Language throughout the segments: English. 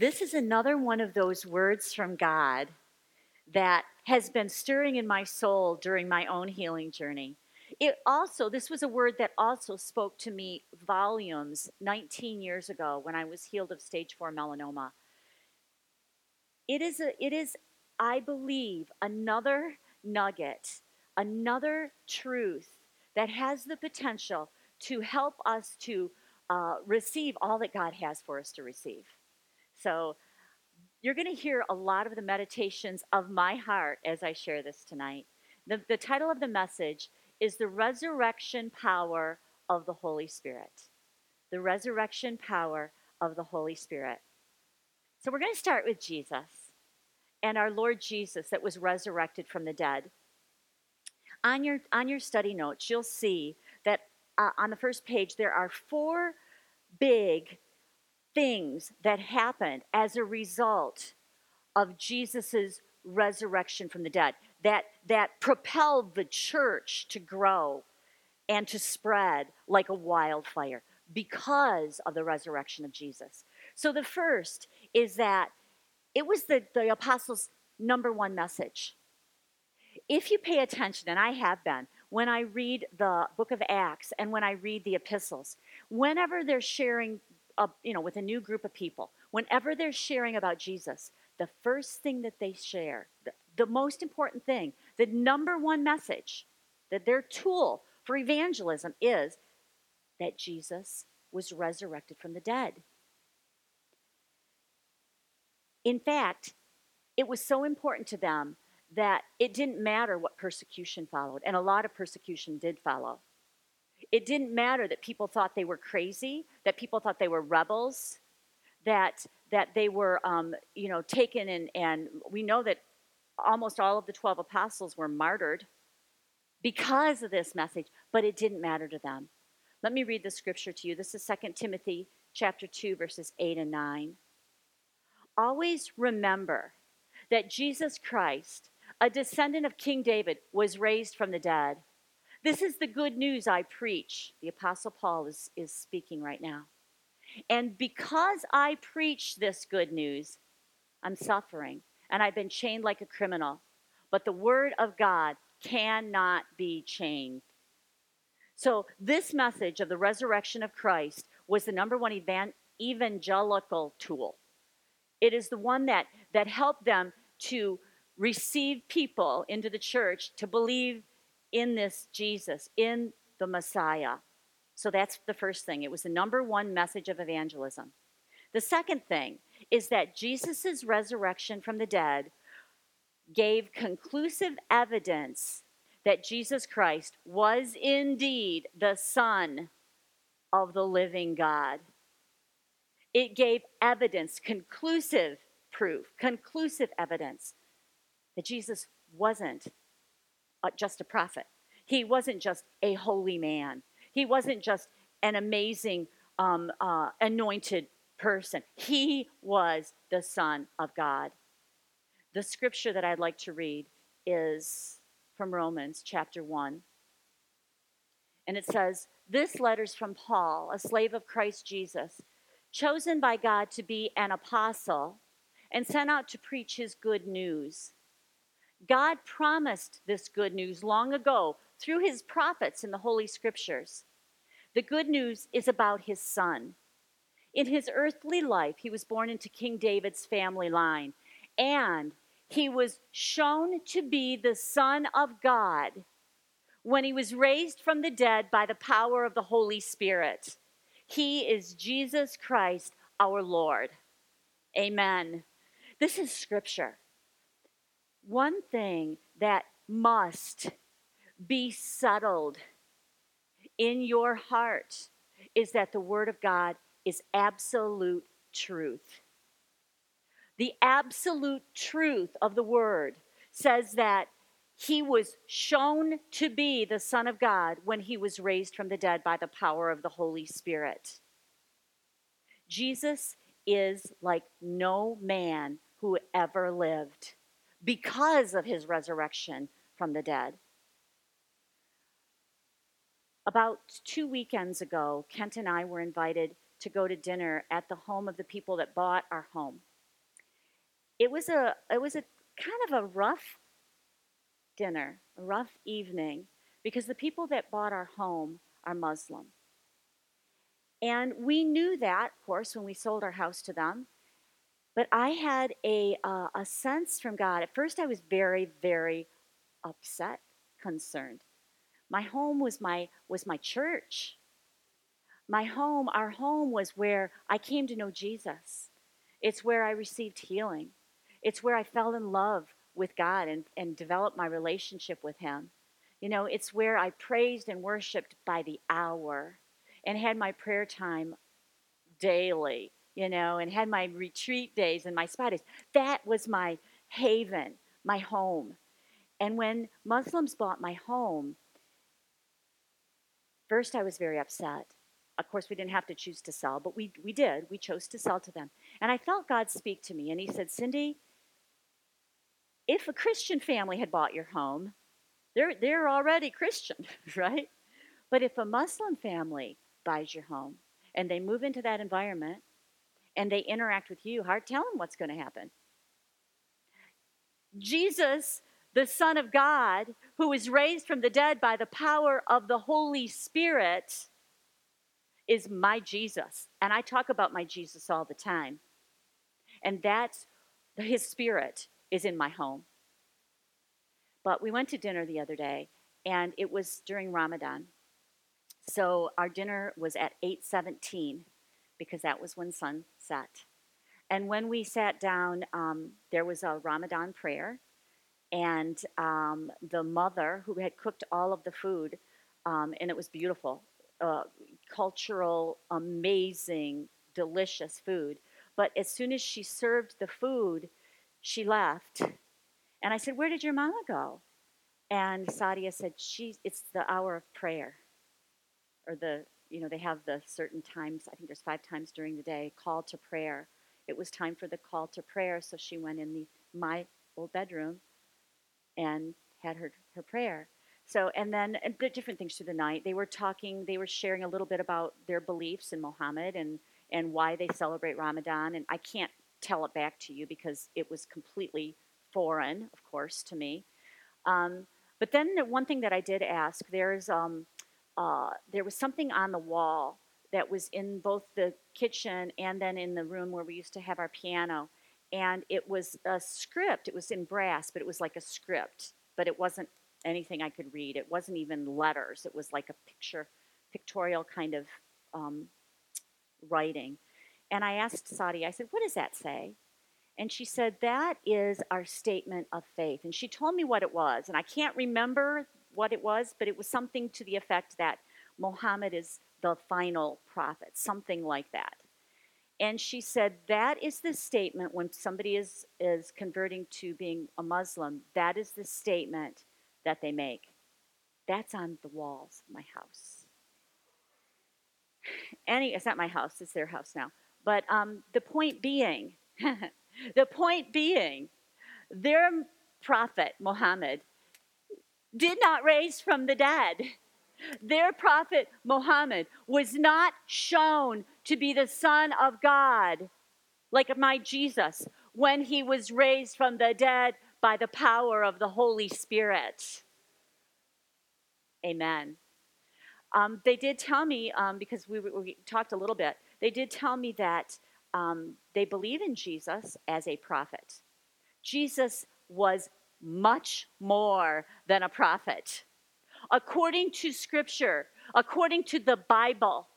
this is another one of those words from God that has been stirring in my soul during my own healing journey. It also, this was a word that also spoke to me volumes 19 years ago when I was healed of stage four melanoma. It is, a, it is, I believe, another nugget, another truth that has the potential to help us to uh, receive all that God has for us to receive. So, you're going to hear a lot of the meditations of my heart as I share this tonight. The, the title of the message is The Resurrection Power of the Holy Spirit. The Resurrection Power of the Holy Spirit. So, we're going to start with Jesus and our Lord Jesus that was resurrected from the dead. On your, on your study notes, you'll see that uh, on the first page there are four big things that happened as a result of Jesus' resurrection from the dead that, that propelled the church to grow and to spread like a wildfire because of the resurrection of Jesus. So the first is that it was the, the apostles' number one message. If you pay attention, and I have been, when I read the book of Acts and when I read the epistles, whenever they're sharing a, you know, with a new group of people, whenever they're sharing about Jesus, the first thing that they share, the, the most important thing, the number one message, that their tool for evangelism is that Jesus was resurrected from the dead. In fact, it was so important to them that it didn't matter what persecution followed, and a lot of persecution did follow. It didn't matter that people thought they were crazy, that people thought they were rebels, that that they were, um, you know, taken and and we know that almost all of the twelve apostles were martyred because of this message, but it didn't matter to them. Let me read the scripture to you. This is 2 Timothy chapter 2 verses 8 and 9. Always remember that Jesus Christ, a descendant of King David, was raised from the dead this is the good news I preach. The Apostle Paul is, is speaking right now. And because I preach this good news, I'm suffering and I've been chained like a criminal. But the word of God cannot be chained. So, this message of the resurrection of Christ was the number one evan- evangelical tool. It is the one that, that helped them to receive people into the church to believe in this Jesus, in the Messiah. So that's the first thing. It was the number one message of evangelism. The second thing is that Jesus' resurrection from the dead gave conclusive evidence that Jesus Christ was indeed the Son of the living God. It gave evidence, conclusive proof, conclusive evidence that Jesus wasn't just a prophet. He wasn't just a holy man. He wasn't just an amazing um, uh, anointed person. He was the Son of God. The scripture that I'd like to read is from Romans chapter 1. And it says, This letter's from Paul, a slave of Christ Jesus, chosen by God to be an apostle and sent out to preach his good news God promised this good news long ago through his prophets in the Holy Scriptures. The good news is about his son. In his earthly life, he was born into King David's family line, and he was shown to be the Son of God when he was raised from the dead by the power of the Holy Spirit. He is Jesus Christ, our Lord. Amen. This is scripture. One thing that must be settled in your heart is that the Word of God is absolute truth. The absolute truth of the Word says that he was shown to be the Son of God when he was raised from the dead by the power of the Holy Spirit. Jesus is like no man who ever lived because of his resurrection from the dead. About two weekends ago, Kent and I were invited to go to dinner at the home of the people that bought our home. it was a it was a kind of a rough dinner, a rough evening, because the people that bought our home are Muslim. And we knew that, of course, when we sold our house to them. But I had a, uh, a sense from God. At first, I was very, very upset, concerned. My home was my, was my church. My home, our home was where I came to know Jesus. It's where I received healing. It's where I fell in love with God and, and developed my relationship with Him. You know, it's where I praised and worshiped by the hour and had my prayer time daily, you know, and had my retreat days and my spa days. That was my haven, my home. And when Muslims bought my home, first I was very upset. Of course, we didn't have to choose to sell, but we, we did. We chose to sell to them. And I felt God speak to me, and He said, Cindy, if a Christian family had bought your home, they're, they're already Christian, right? But if a Muslim family buys your home and they move into that environment and they interact with you, hard tell them what's going to happen. Jesus, the Son of God, who was raised from the dead by the power of the Holy Spirit, is my Jesus. And I talk about my Jesus all the time. And that's his spirit is in my home. But we went to dinner the other day, and it was during Ramadan. So our dinner was at 8:17 because that was when sun set. And when we sat down, um, there was a Ramadan prayer, and um, the mother who had cooked all of the food, um, and it was beautiful, uh, cultural, amazing, delicious food. But as soon as she served the food, she left. And I said, Where did your mama go? And Sadia said, she, It's the hour of prayer. Or the, you know, they have the certain times, I think there's five times during the day, call to prayer. It was time for the call to prayer, so she went in the, my old bedroom and had her, her prayer. So, and then and different things through the night. They were talking, they were sharing a little bit about their beliefs in Muhammad and, and why they celebrate Ramadan. And I can't tell it back to you because it was completely foreign, of course, to me. Um, but then the one thing that I did ask, there's um, uh, there was something on the wall that was in both the kitchen and then in the room where we used to have our piano, and it was a script. It was in brass, but it was like a script, but it wasn't anything I could read. It wasn't even letters. It was like a picture, pictorial kind of um, writing. And I asked Sadi, I said, "What does that say?" And she said, That is our statement of faith. And she told me what it was. And I can't remember what it was, but it was something to the effect that Muhammad is the final prophet, something like that. And she said, That is the statement when somebody is, is converting to being a Muslim, that is the statement that they make. That's on the walls of my house. Any, it's not my house, it's their house now. But um, the point being, The point being, their prophet, Muhammad, did not raise from the dead. Their prophet, Muhammad, was not shown to be the Son of God like my Jesus when he was raised from the dead by the power of the Holy Spirit. Amen. Um, they did tell me, um, because we, we, talked a little bit, they did tell me that um, they believe in Jesus as a prophet. Jesus was much more than a prophet. According to Scripture, according to the Bible,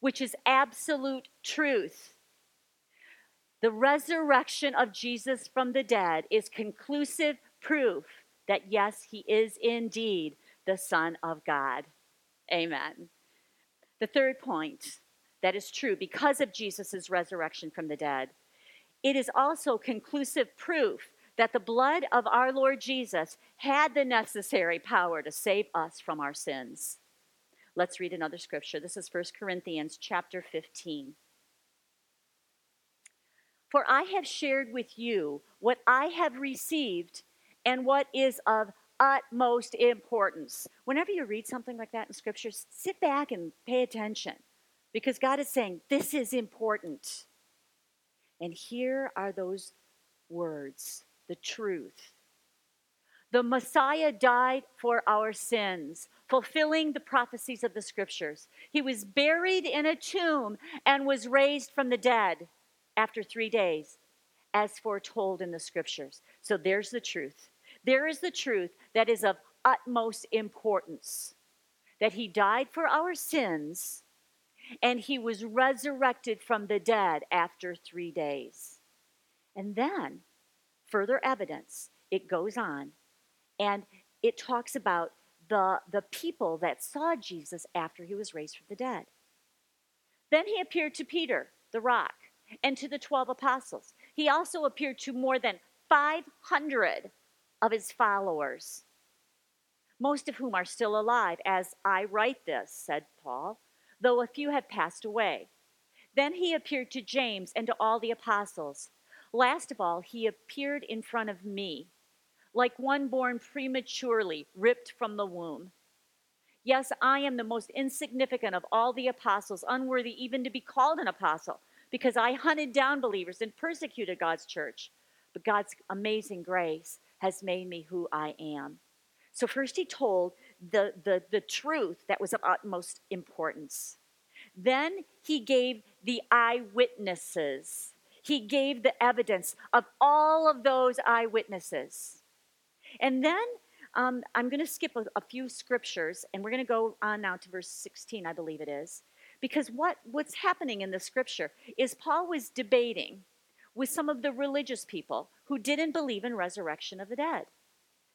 which is absolute truth, the resurrection of Jesus from the dead is conclusive proof that yes, he is indeed the Son of God. Amen. The third point that is true because of Jesus' resurrection from the dead. It is also conclusive proof that the blood of our Lord Jesus had the necessary power to save us from our sins. Let's read another scripture. This is 1 Corinthians chapter 15. For I have shared with you what I have received and what is of utmost importance. Whenever you read something like that in scripture, sit back and pay attention because God is saying, This is important. And here are those words, the truth. The Messiah died for our sins, fulfilling the prophecies of the scriptures. He was buried in a tomb and was raised from the dead after three days, as foretold in the scriptures. So there's the truth. There is the truth that is of utmost importance that he died for our sins and he was resurrected from the dead after three days. And then, further evidence, it goes on and it talks about the, the people that saw Jesus after he was raised from the dead. Then he appeared to Peter, the rock, and to the 12 apostles. He also appeared to more than 500 of his followers, most of whom are still alive as I write this, said Paul, though a few have passed away. Then he appeared to James and to all the apostles. Last of all, he appeared in front of me, like one born prematurely, ripped from the womb. Yes, I am the most insignificant of all the apostles, unworthy even to be called an apostle, because I hunted down believers and persecuted God's church. But God's amazing grace has made me who I am. So, first, he told the, the, the truth that was of utmost importance. Then, he gave the eyewitnesses. He gave the evidence of all of those eyewitnesses. And then um, I'm going to skip a, a, few scriptures and we're going to go on now to verse 16, I believe it is. Because what, what's happening in the scripture is Paul was debating with some of the religious people who didn't believe in resurrection of the dead.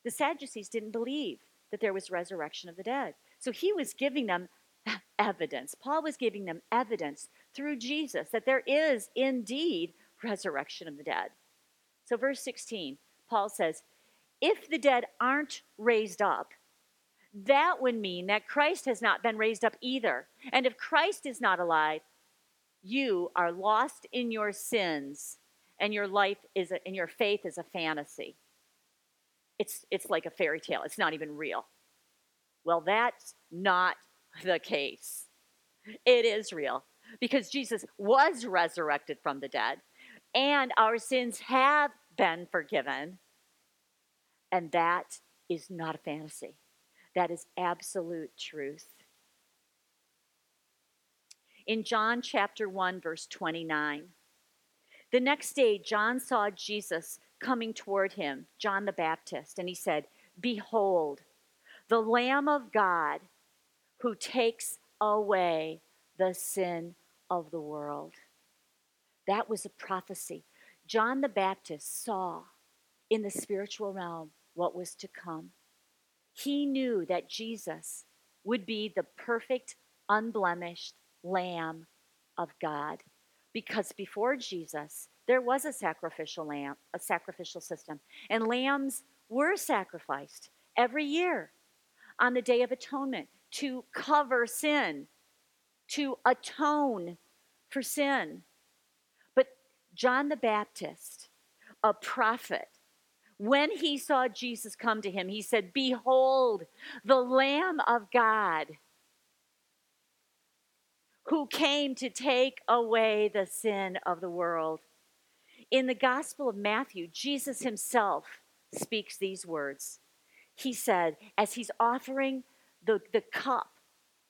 The Sadducees didn't believe that there was resurrection of the dead. So he was giving them evidence. Paul was giving them evidence through Jesus that there is indeed resurrection of the dead. So, verse 16, Paul says, If the dead aren't raised up, that would mean that Christ has not been raised up either. And if Christ is not alive, you are lost in your sins and your life is a, and your faith is a fantasy. It's, it's like a fairy tale. It's not even real. Well, that's not the case. It is real because Jesus was resurrected from the dead and our sins have been forgiven. And that is not a fantasy, that is absolute truth. In John chapter 1, verse 29, the next day, John saw Jesus coming toward him, John the Baptist, and he said, Behold, the Lamb of God who takes away the sin of the world. That was a prophecy. John the Baptist saw in the spiritual realm what was to come. He knew that Jesus would be the perfect, unblemished Lamb of God because before Jesus, there was a sacrificial lamb, a sacrificial system, and lambs were sacrificed every year on the Day of Atonement to cover sin, to atone for sin. John the Baptist, a prophet, when he saw Jesus come to him, he said, Behold, the Lamb of God who came to take away the sin of the world. In the Gospel of Matthew, Jesus himself speaks these words. He said, as he's offering the, the cup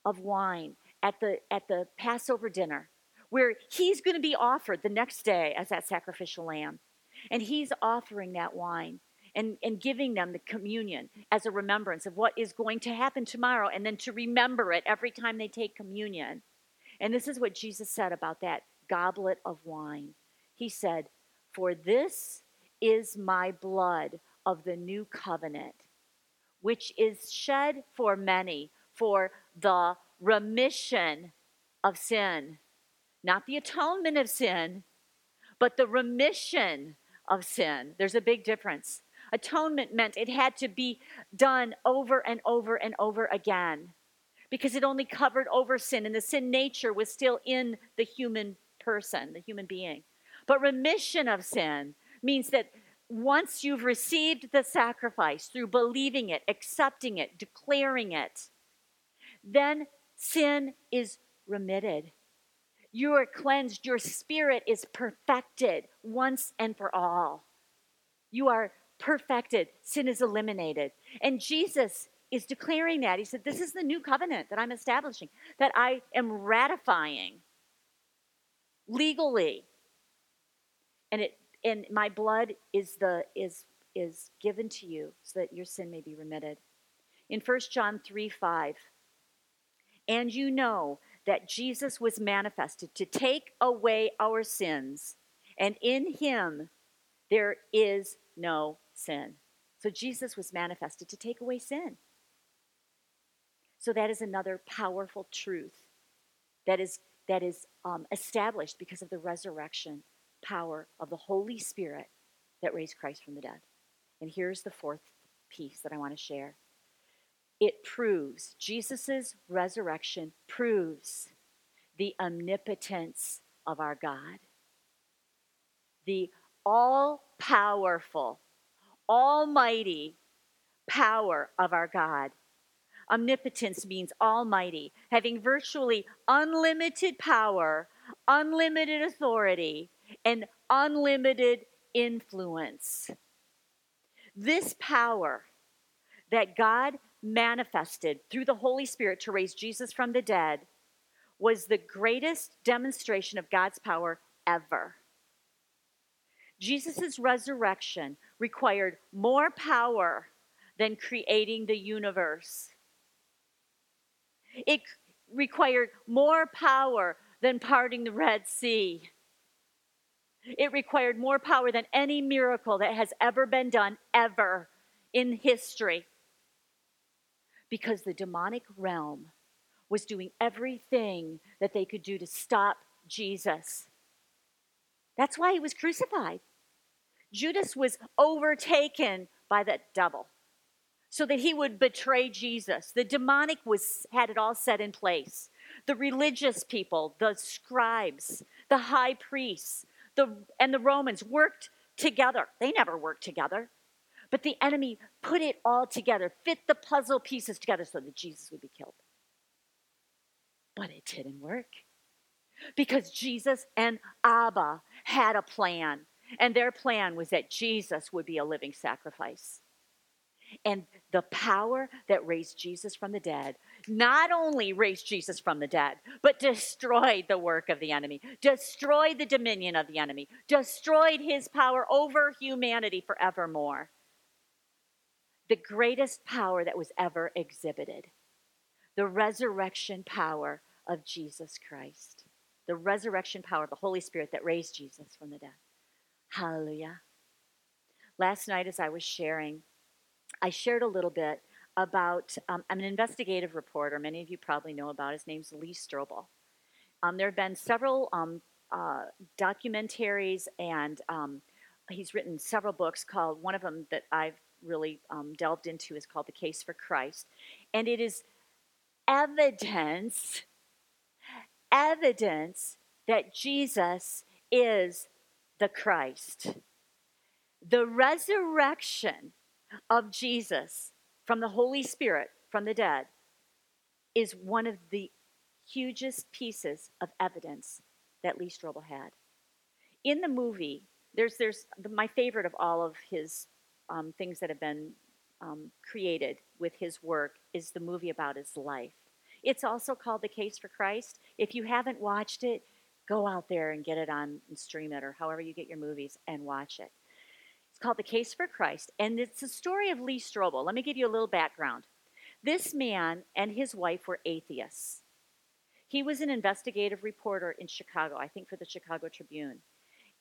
of wine at the, at the Passover dinner, where he's going to be offered the next day as that sacrificial lamb. And he's offering that wine and, and giving them the communion as a remembrance of what is going to happen tomorrow, and then to remember it every time they take communion. And this is what Jesus said about that goblet of wine. He said, For this is my blood of the new covenant, which is shed for many for the remission of sin. Not the atonement of sin, but the remission of sin. There's a big difference. Atonement meant it had to be done over and over and over again because it only covered over sin, and the sin nature was still in the human person, the human being. But remission of sin means that once you've received the sacrifice through believing it, accepting it, declaring it, then sin is remitted. You are cleansed. Your spirit is perfected once and for all. You are perfected. Sin is eliminated. And Jesus is declaring that. He said, This is the new covenant that I'm establishing, that I am ratifying legally. And it and my blood is the is is given to you so that your sin may be remitted. In 1 John 3 5, and you know that Jesus was manifested to take away our sins, and in him there is no sin. So Jesus was manifested to take away sin. So that is another powerful truth that is that is um, established because of the resurrection power of the Holy Spirit that raised Christ from the dead. And here's the fourth piece that I want to share. It proves, Jesus' resurrection proves the omnipotence of our God, the all powerful, almighty power of our God. Omnipotence means almighty, having virtually unlimited power, unlimited authority, and unlimited influence. This power that God manifested through the Holy Spirit to raise Jesus from the dead was the greatest demonstration of God's power ever. Jesus' resurrection required more power than creating the universe. It required more power than parting the Red Sea. It required more power than any miracle that has ever been done, ever in history. Because the demonic realm was doing everything that they could do to stop Jesus. That's why he was crucified. Judas was overtaken by the devil so that he would betray Jesus. The demonic was had it all set in place. The religious people, the scribes, the high priests, the, and the Romans worked together. They never worked together. But the enemy put it all together, fit the puzzle pieces together so that Jesus would be killed. But it didn't work because Jesus and Abba had a plan. And their plan was that Jesus would be a living sacrifice. And the power that raised Jesus from the dead not only raised Jesus from the dead, but destroyed the work of the enemy, destroyed the dominion of the enemy, destroyed his power over humanity forevermore. The greatest power that was ever exhibited the resurrection power of Jesus Christ, the resurrection power of the Holy Spirit that raised Jesus from the dead. Hallelujah. Last night, as I was sharing, I shared a little bit about, um, I'm an investigative reporter. Many of you probably know about. His name's Lee Strobel. Um, there have been several um, uh, documentaries, and um, he's written several books called, one of them that I've really um, delved into is called The Case for Christ. And it is evidence, evidence that Jesus is the Christ. The resurrection of Jesus from the Holy Spirit from the dead is one of the hugest pieces of evidence that Lee Strobel had. In the movie, there's there's the, my favorite of all of his um, things that have been um, created with his work is the movie about his life. It's also called The Case for Christ. If you haven't watched it, go out there and get it on and stream it or however you get your movies and watch it It's called The Case for Christ, and it's the story of Lee Strobel. Let me give you a little background. This man and his wife were atheists. He was an investigative reporter in Chicago, I think for the Chicago Tribune.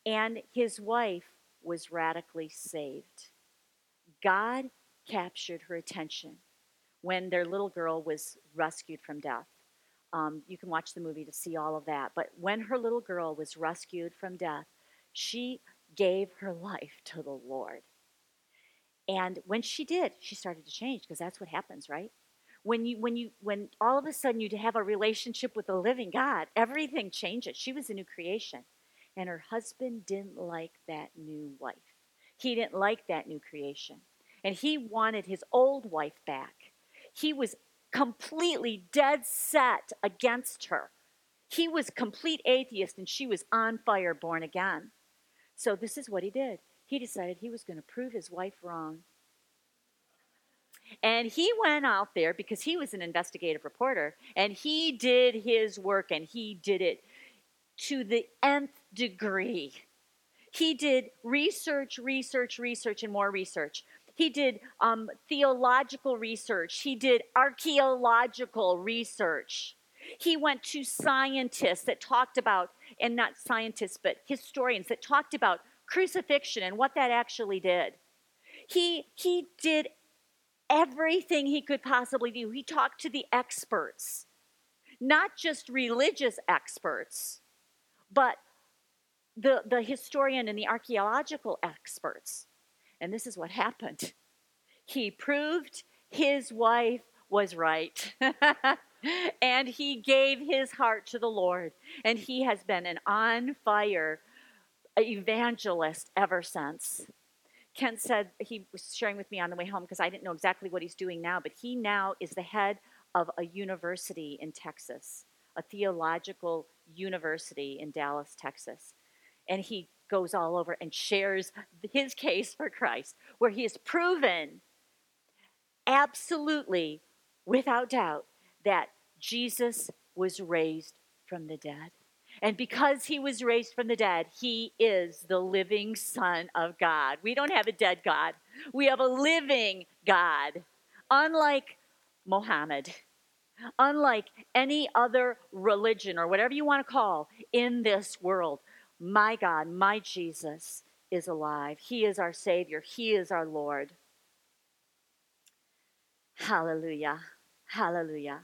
And his wife was radically saved. God captured her attention when their little girl was rescued from death. Um, you can watch the movie to see all of that. But when her little girl was rescued from death, she gave her life to the Lord. And when she did, she started to change because that's what happens, right? When you when you when all of a sudden you have a relationship with the living God, everything changes. She was a new creation. And her husband didn't like that new wife. He didn't like that new creation. And he wanted his old wife back. He was completely dead set against her. He was complete atheist and she was on fire born again. So this is what he did. he decided he was going to prove his wife wrong. And he went out there because he was an investigative reporter and he did his work and he did it to the nth degree. He did research, research, research, and more research. He did um, theological research. He did archaeological research. He went to scientists that talked about, and not scientists, but historians that talked about crucifixion and what that actually did. He, he did everything he could possibly do. He talked to the experts, not just religious experts, but the, the historian and the archaeological experts. And this is what happened. He proved his wife was right. and he gave his heart to the Lord. And he has been an on fire evangelist ever since. Kent said he was sharing with me on the way home because I didn't know exactly what he's doing now, but he now is the head of a university in Texas, a theological university in Dallas, Texas. And he goes all over and shares his case for Christ, where he has proven absolutely, without doubt, that Jesus was raised from the dead. And because he was raised from the dead, he is the living Son of God. We don't have a dead God, we have a living God. Unlike Mohammed, unlike any other religion or whatever you want to call in this world, my God, my Jesus is alive. He is our Savior, He is our Lord. Hallelujah. Hallelujah.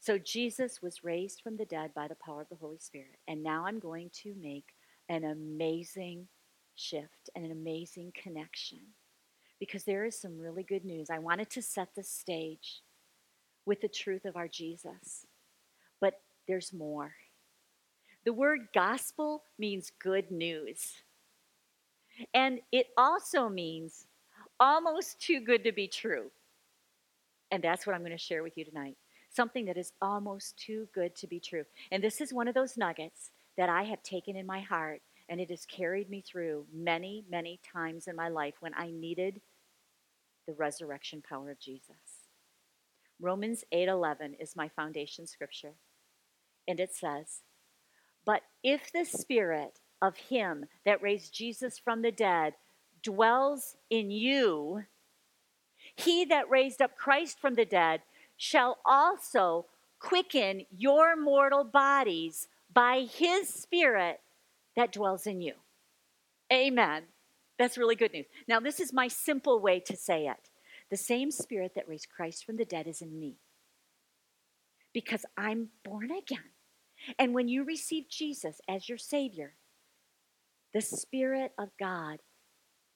So Jesus was raised from the dead by the power of the Holy Spirit. And now I'm going to make an amazing shift and an amazing connection because there is some really good news. I wanted to set the stage with the truth of our Jesus, but there's more. The word gospel means good news. And it also means almost too good to be true. And that's what I'm going to share with you tonight something that is almost too good to be true. And this is one of those nuggets that I have taken in my heart, and it has carried me through many, many times in my life when I needed the resurrection power of Jesus. Romans 8:11 is my foundation scripture. And it says, "But if the spirit of him that raised Jesus from the dead dwells in you, he that raised up Christ from the dead shall also quicken your mortal bodies by his spirit that dwells in you. Amen. That's really good news. Now, this is my simple way to say it. The same spirit that raised Christ from the dead is in me because I'm born again. And when you receive Jesus as your Savior, the Spirit of God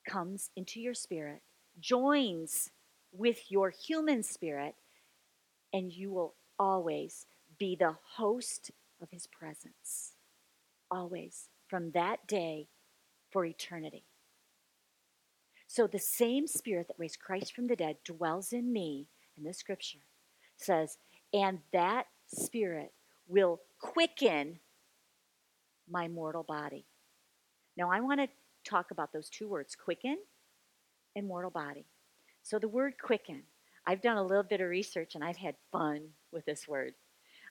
comes into your spirit, joins with your human spirit, and you will always be the host of his presence. Always. From that day for eternity. So the same spirit that raised Christ from the dead dwells in me, and this scripture says, and that spirit will quicken my mortal body. Now I want to talk about those two words, quicken and mortal body. So the word quicken I've done a little bit of research and I've had fun with this word.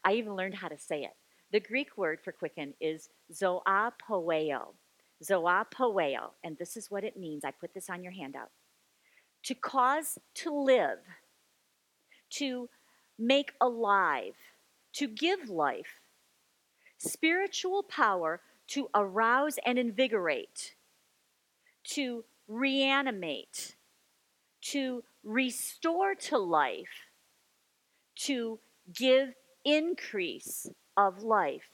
I even learned how to say it. The Greek word for quicken is zoapoeo. Zoapoeo. And this is what it means. I put this on your handout. To cause to live, to make alive, to give life, spiritual power to arouse and invigorate, to reanimate, to restore to life, to give increase of life.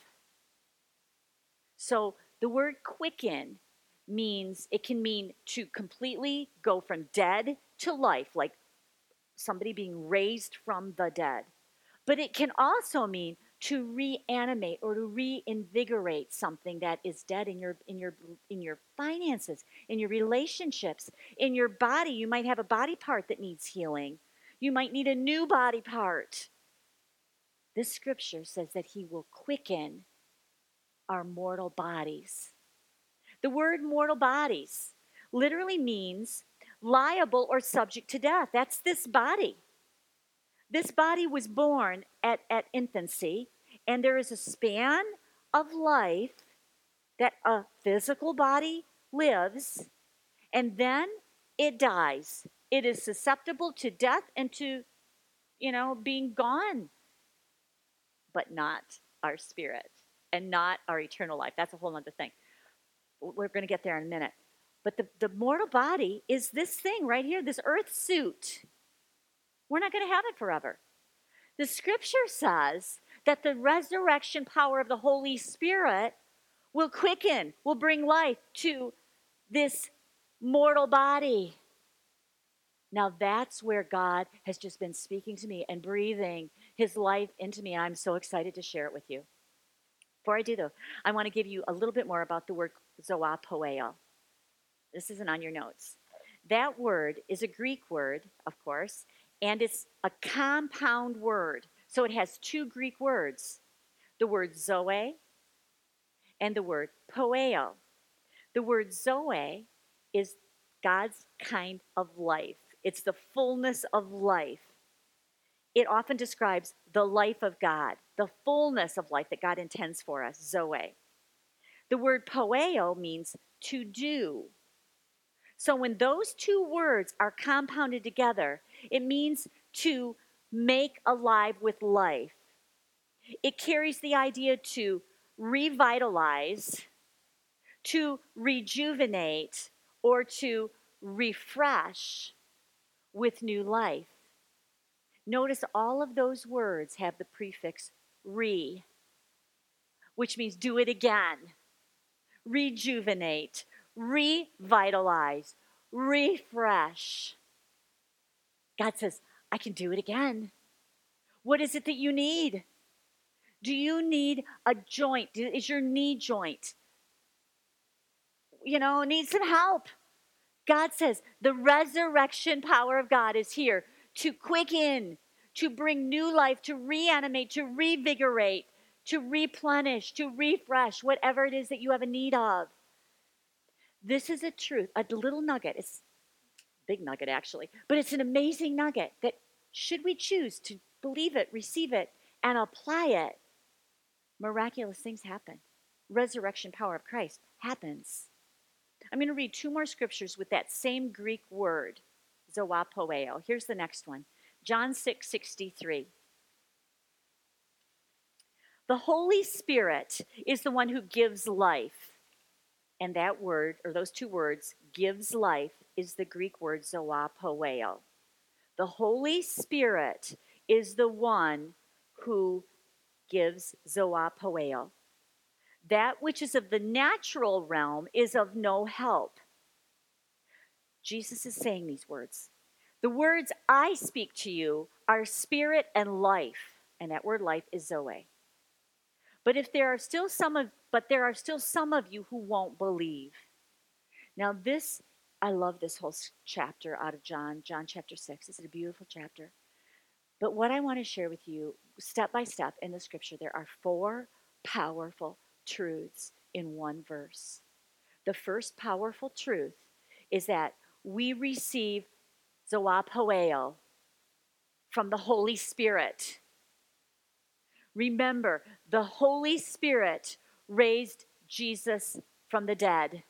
So the word quicken means it can mean to completely go from dead to life, like somebody being raised from the dead. But it can also mean to reanimate or to reinvigorate something that is dead in your in your in your finances in your relationships in your body you might have a body part that needs healing you might need a new body part this scripture says that he will quicken our mortal bodies the word mortal bodies literally means liable or subject to death. That's this body. This body was born at, at infancy, and there is a span of life that a physical body lives, and then it dies. It is susceptible to death and to, you know, being gone, but not our spirit and not our eternal life. That's a whole other thing. We're going to get there in a minute. But the, the mortal body is this thing right here, this earth suit. We're not going to have it forever. The scripture says that the resurrection power of the Holy Spirit will quicken, will bring life to this mortal body. Now that's where God has just been speaking to me and breathing his life into me. I'm so excited to share it with you. Before I do though, I want to give you a little bit more about the word zoapoeo. This isn't on your notes. That word is a Greek word, of course, and it's a compound word. So it has two Greek words the word zoe and the word poeo. The word zoe is God's kind of life, it's the fullness of life. It often describes the life of God, the fullness of life that God intends for us, zoe. The word poeo means to do so when those two words are compounded together, it means to make alive with life. It carries the idea to revitalize, to rejuvenate, or to refresh with new life. Notice all of those words have the prefix re, which means do it again, rejuvenate, revitalize, refresh. God says, I can do it again. What is it that you need? Do you need a joint? Is your knee joint? You know, need some help. God says the resurrection power of God is here to quicken, to bring new life, to reanimate, to revigorate, to replenish, to refresh, whatever it is that you have a need of. This is a truth, a little nugget. It's big nugget actually, but it's an amazing nugget that should we choose to believe it, receive it, and apply it, miraculous things happen. Resurrection power of Christ happens. I'm going to read two more scriptures with that same Greek word, zoapoeo. Here's the next one. John 6 63. The Holy Spirit is the one who gives life. And that word, or those two words, gives life, is the Greek word zoapoeo. The Holy Spirit is the one who gives zoapoeo. That which is of the natural realm is of no help. Jesus is saying these words. The words I speak to you are spirit and life, and that word life is zoe. But if there are still some of but there are still some of you who won't believe. Now this I love this whole chapter out of John, John chapter 6. It's a beautiful chapter. But what I want to share with you step by step in the scripture there are four powerful truths in one verse. The first powerful truth is that we receive zoapoeo from the Holy Spirit. Remember, the Holy Spirit raised Jesus from the dead.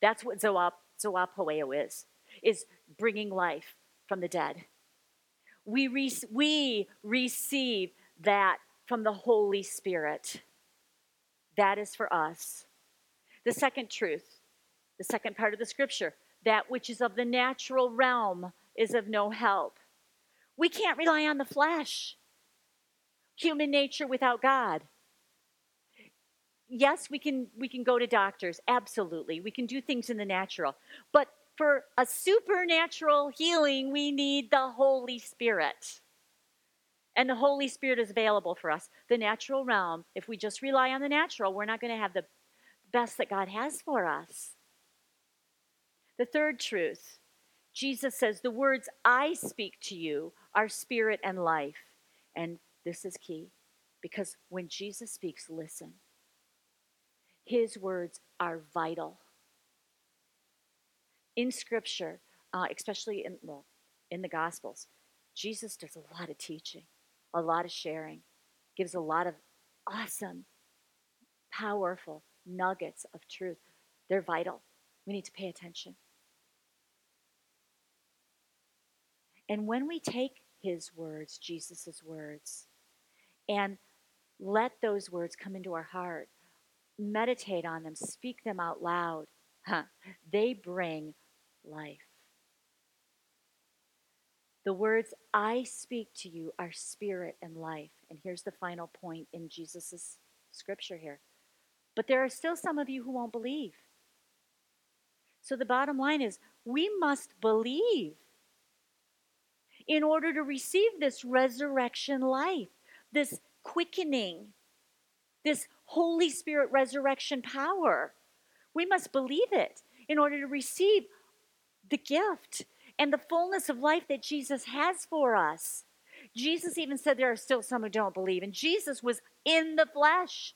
That's what zoap, zoapoeo is, is bringing life from the dead. We, re- we receive that from the Holy Spirit. That is for us. The second truth, the second part of the scripture, that which is of the natural realm is of no help. We can't rely on the flesh human nature without God. Yes, we can we can go to doctors, absolutely. We can do things in the natural. But for a supernatural healing, we need the Holy Spirit. And the Holy Spirit is available for us. The natural realm, if we just rely on the natural, we're not going to have the best that God has for us. The third truth Jesus says, The words I speak to you are spirit and life. And this is key because when Jesus speaks, listen. His words are vital. in Scripture, uh, especially in, well, in the Gospels, Jesus does a lot of teaching, a lot of sharing, gives a lot of awesome, powerful nuggets of truth. They're vital. We need to pay attention. And when we take his words, Jesus' words, and let those words come into our heart, meditate on them, speak them out loud, huh, they bring life. The words I speak to you are spirit and life. And here's the final point in Jesus' scripture here. But there are still some of you who won't believe. So the bottom line is we must believe in order to receive this resurrection life, this quickening, this Holy Spirit resurrection power. We must believe it in order to receive the gift and the fullness of life that Jesus has for us. Jesus even said there are still some who don't believe, and Jesus was in the flesh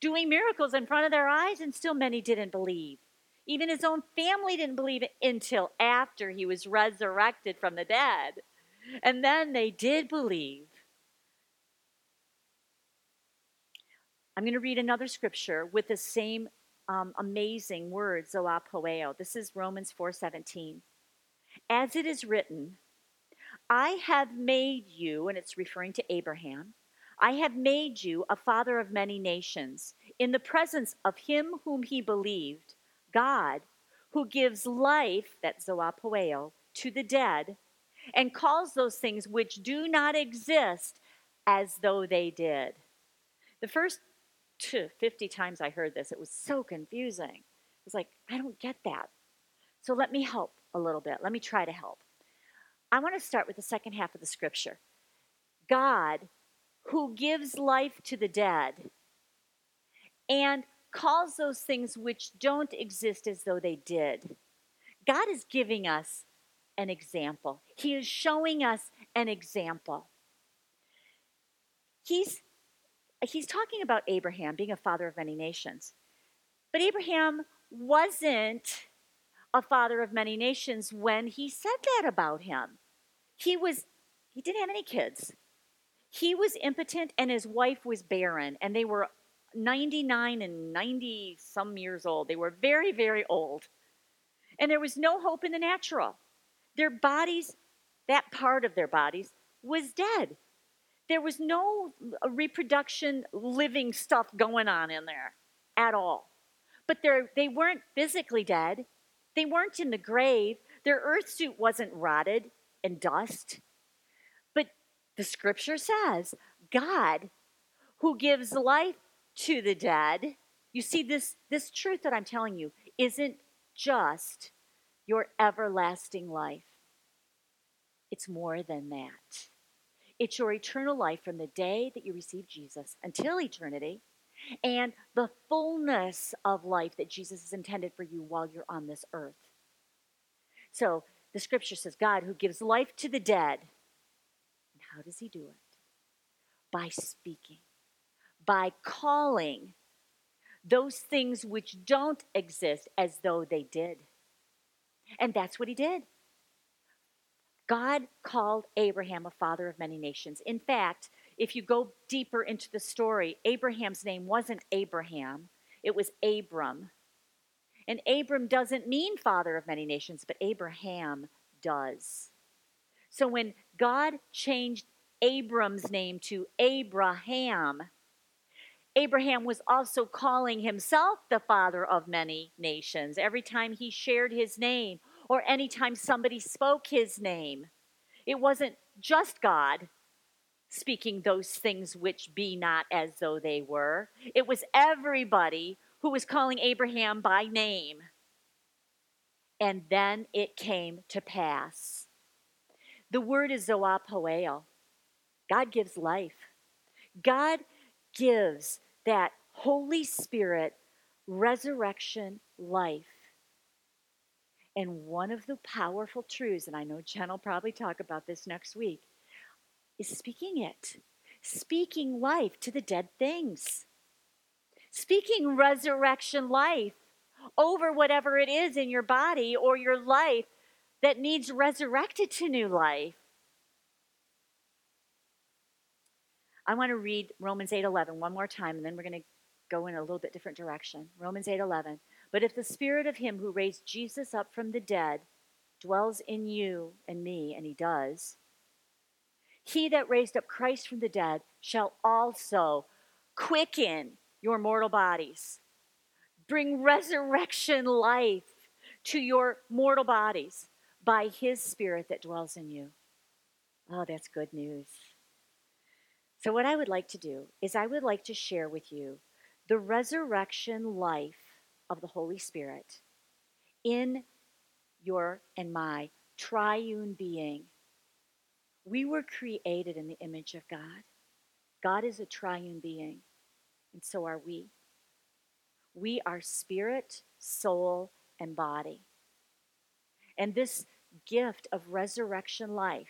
doing miracles in front of their eyes, and still many didn't believe. Even his own family didn't believe it until after he was resurrected from the dead. And then they did believe. I'm going to read another scripture with the same um, amazing words, zoapoeo. This is Romans 4:17. As it is written, I have made you, and it's referring to Abraham, I have made you a father of many nations in the presence of him whom he believed, God, who gives life, that zoapoeo, to the dead and calls those things which do not exist as though they did. The first 50 times I heard this, it was so confusing. It was like, I don't get that. So let me help a little bit. Let me try to help. I want to start with the second half of the scripture. God, who gives life to the dead and calls those things which don't exist as though they did. God is giving us an example. He is showing us an example. He's, he's talking about Abraham being a father of many nations. But Abraham wasn't a father of many nations when he said that about him. He was he didn't have any kids. He was impotent and his wife was barren and they were 99 and 90 some years old. They were very very old. And there was no hope in the natural. Their bodies, that part of their bodies, was dead. There was no uh, reproduction, living stuff going on in there at all. But they weren't physically dead. They weren't in the grave. Their earth suit wasn't rotted and dust. But the scripture says God, who gives life to the dead, you see, this, this truth that I'm telling you isn't just your everlasting life. It's more than that. It's your eternal life from the day that you receive Jesus until eternity and the fullness of life that Jesus has intended for you while you're on this earth. So the scripture says, God who gives life to the dead. And how does he do it? By speaking, by calling those things which don't exist as though they did. And that's what he did. God called Abraham a father of many nations. In fact, if you go deeper into the story, Abraham's name wasn't Abraham, it was Abram. And Abram doesn't mean father of many nations, but Abraham does. So when God changed Abram's name to Abraham, Abraham was also calling himself the father of many nations every time he shared his name or anytime somebody spoke his name. It wasn't just God speaking those things which be not as though they were, it was everybody who was calling Abraham by name. And then it came to pass. The word is zoapoeo. God gives life. God gives that Holy Spirit resurrection life. And one of the powerful truths, and I know Jen will probably talk about this next week, is speaking it, speaking life to the dead things, speaking resurrection life over whatever it is in your body or your life that needs resurrected to new life. I want to read Romans 8:11 one more time and then we're going to go in a little bit different direction. Romans 8:11. But if the spirit of him who raised Jesus up from the dead dwells in you and me and he does, he that raised up Christ from the dead shall also quicken your mortal bodies. Bring resurrection life to your mortal bodies by his spirit that dwells in you. Oh, that's good news. So, what I would like to do is, I would like to share with you the resurrection life of the Holy Spirit in your and my triune being. We were created in the image of God. God is a triune being, and so are we. We are spirit, soul, and body. And this gift of resurrection life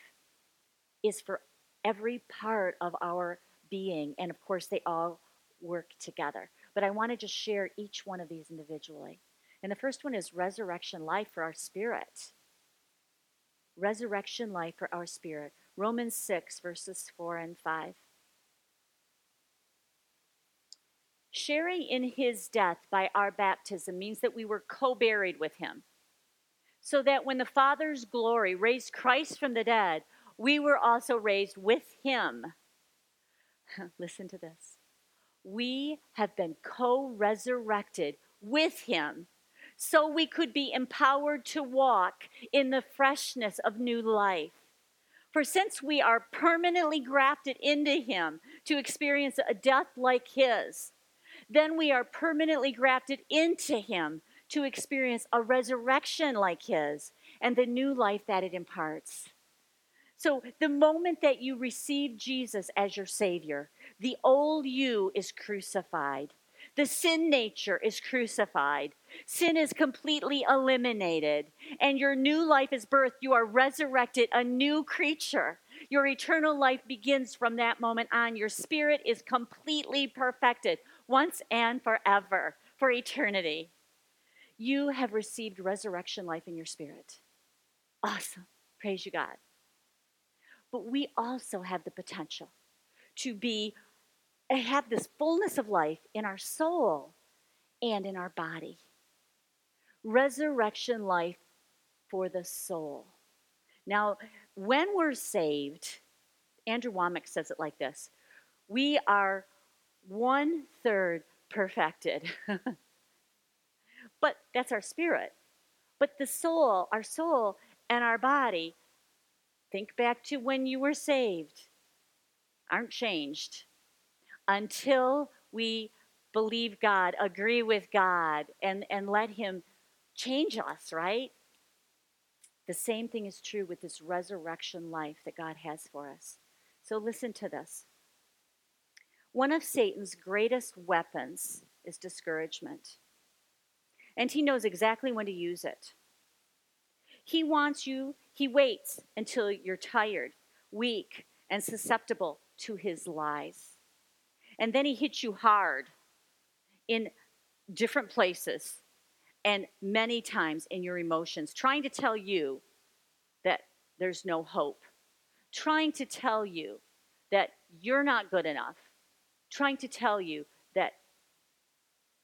is for every part of our being. And of course, they all work together. But I want to just share each one of these individually. And the first one is resurrection life for our spirit. Resurrection life for our spirit. Romans 6, verses 4 and 5. Sharing in his death by our baptism means that we were co buried with him. So that when the Father's glory raised Christ from the dead, we were also raised with him. Listen to this. We have been co resurrected with him so we could be empowered to walk in the freshness of new life. For since we are permanently grafted into him to experience a death like his, then we are permanently grafted into him to experience a resurrection like his and the new life that it imparts. So, the moment that you receive Jesus as your Savior, the old you is crucified. The sin nature is crucified. Sin is completely eliminated. And your new life is birthed. You are resurrected, a new creature. Your eternal life begins from that moment on. Your spirit is completely perfected once and forever, for eternity. You have received resurrection life in your spirit. Awesome. Praise you, God. But we also have the potential to be have this fullness of life in our soul and in our body. Resurrection life for the soul. Now, when we're saved, Andrew Wommack says it like this we are one third perfected. but that's our spirit. But the soul, our soul and our body Think back to when you were saved, aren't changed until we believe God, agree with God, and, and let Him change us, right? The same thing is true with this resurrection life that God has for us. So listen to this. One of Satan's greatest weapons is discouragement. And he knows exactly when to use it. He wants you, he waits until you're tired, weak, and susceptible to his lies. And then he hits you hard in different places and many times in your emotions, trying to tell you that there's no hope, trying to tell you that you're not good enough, trying to tell you that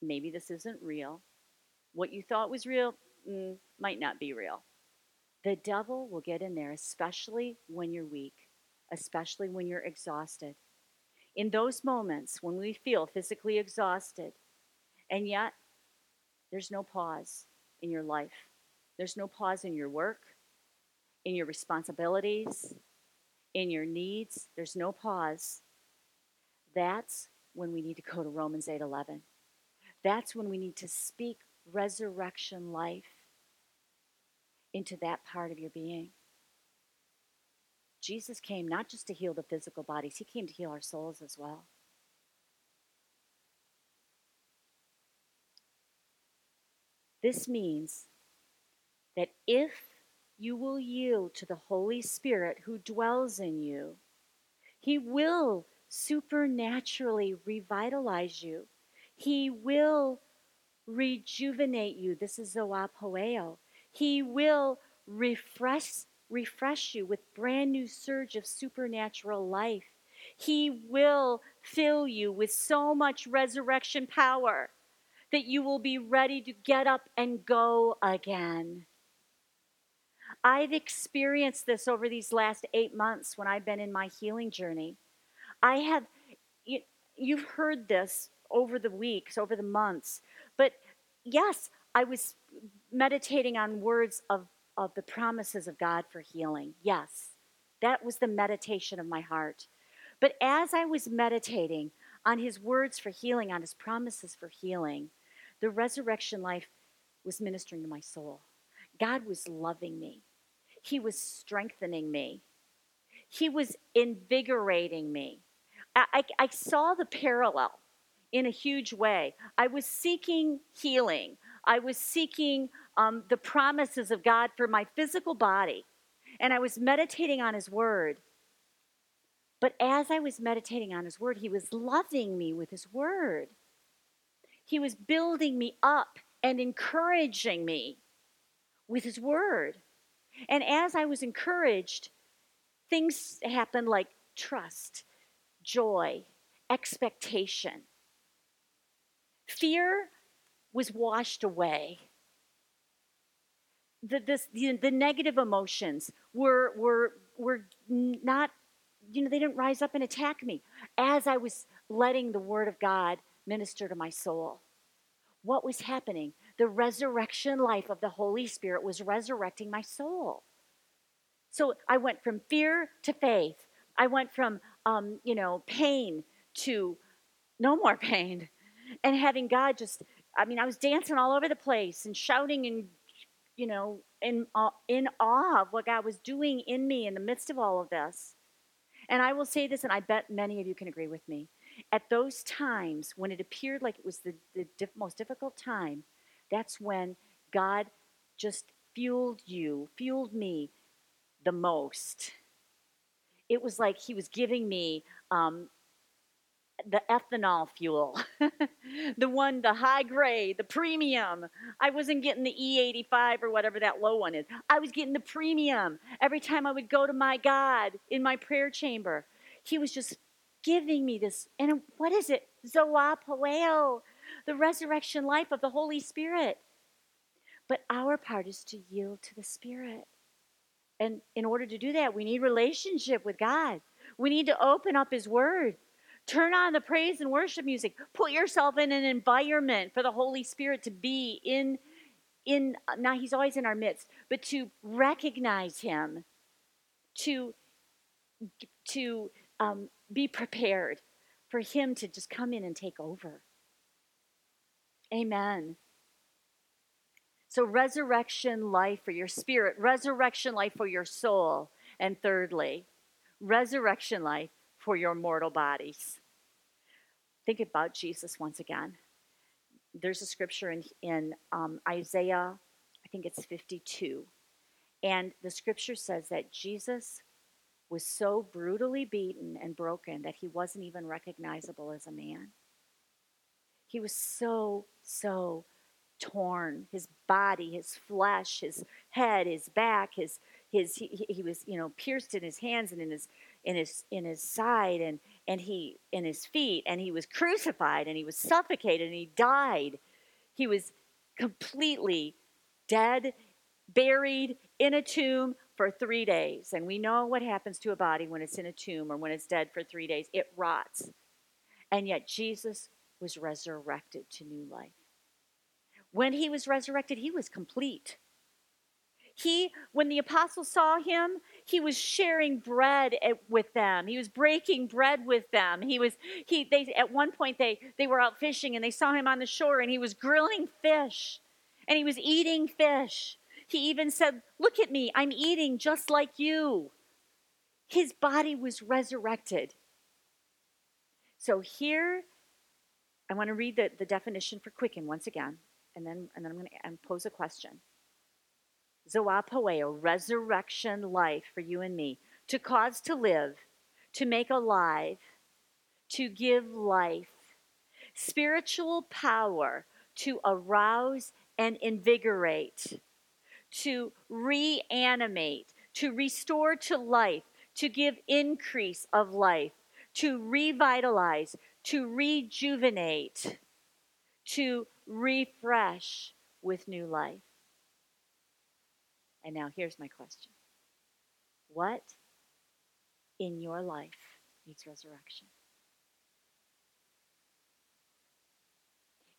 maybe this isn't real. What you thought was real mm, might not be real. The devil will get in there, especially when you're weak, especially when you're exhausted. In those moments when we feel physically exhausted, and yet there's no pause in your life, there's no pause in your work, in your responsibilities, in your needs, there's no pause. That's when we need to go to Romans 8:11. That's when we need to speak resurrection life into that part of your being. Jesus came not just to heal the physical bodies, he came to heal our souls as well. This means that if you will yield to the Holy Spirit who dwells in you, he will supernaturally revitalize you. He will rejuvenate you. This is Zoa Poeo. He will refresh refresh you with brand new surge of supernatural life. He will fill you with so much resurrection power that you will be ready to get up and go again. I've experienced this over these last eight months when I've been in my healing journey. I have, you, you've heard this over the weeks, over the months, but yes, I was meditating on words of, of the promises of God for healing. Yes, that was the meditation of my heart. But as I was meditating on his words for healing, on his promises for healing, the resurrection life was ministering to my soul. God was loving me. He was strengthening me. He was invigorating me. I, I, I saw the parallel in a huge way. I was seeking healing. I was seeking um, the promises of God for my physical body. And I was meditating on His Word. But as I was meditating on His Word, He was loving me with His Word. He was building me up and encouraging me with His Word. And as I was encouraged, things happened like trust, joy, expectation. Fear was washed away. The, this, the, the negative emotions were, were, were not, you know, they didn't rise up and attack me as I was letting the Word of God minister to my soul. What was happening? The resurrection life of the Holy Spirit was resurrecting my soul. So I went from fear to faith. I went from, um, you know, pain to no more pain. And having God just, I mean, I was dancing all over the place and shouting and, you know, in, uh, in awe of what God was doing in me in the midst of all of this. And I will say this, and I bet many of you can agree with me. At those times when it appeared like it was the, the diff- most difficult time, that's when God just fueled you, fueled me the most. It was like He was giving me um, the ethanol fuel, the one, the high grade, the premium. I wasn't getting the E85 or whatever that low one is. I was getting the premium every time I would go to my God in my prayer chamber. He was just giving me this. And what is it? Zoa the resurrection life of the Holy Spirit. But our part is to yield to the Spirit. And in order to do that, we need relationship with God. We need to open up His Word. Turn on the praise and worship music. Put yourself in an environment for the Holy Spirit to be in in now he's always in our midst, but to recognize him, to to um, be prepared for him to just come in and take over. Amen. So, resurrection life for your spirit, resurrection life for your soul, and thirdly, resurrection life for your mortal bodies. Think about Jesus once again. There's a scripture in, in um, Isaiah, I think it's 52. And the scripture says that Jesus was so brutally beaten and broken that he wasn't even recognizable as a man. He was so, so torn. His body, his flesh, his head, his back, his his he, he was you know pierced in his hands and in his in his in his side and and he in his feet and he was crucified and he was suffocated and he died. He was completely dead, buried in a tomb for 3 days. And we know what happens to a body when it's in a tomb or when it's dead for 3 days. It rots. And yet Jesus was resurrected to new life. When he was resurrected, he was complete. He, when the apostles saw him, he was sharing bread with them. He was breaking bread with them. He was, he, they, at one point they, they were out fishing and they saw him on the shore and he was grilling fish and he was eating fish. He even said, Look at me, I'm eating just like you. His body was resurrected. So here, I want to read the, the definition for quicken once again and then, and then I'm going to pose a question. Zoa Poeo, resurrection life for you and me, to cause to live, to make alive, to give life, spiritual power to arouse and invigorate, to reanimate, to restore to life, to give increase of life, to revitalize, to rejuvenate, to refresh with new life. And now here's my question What in your life needs resurrection?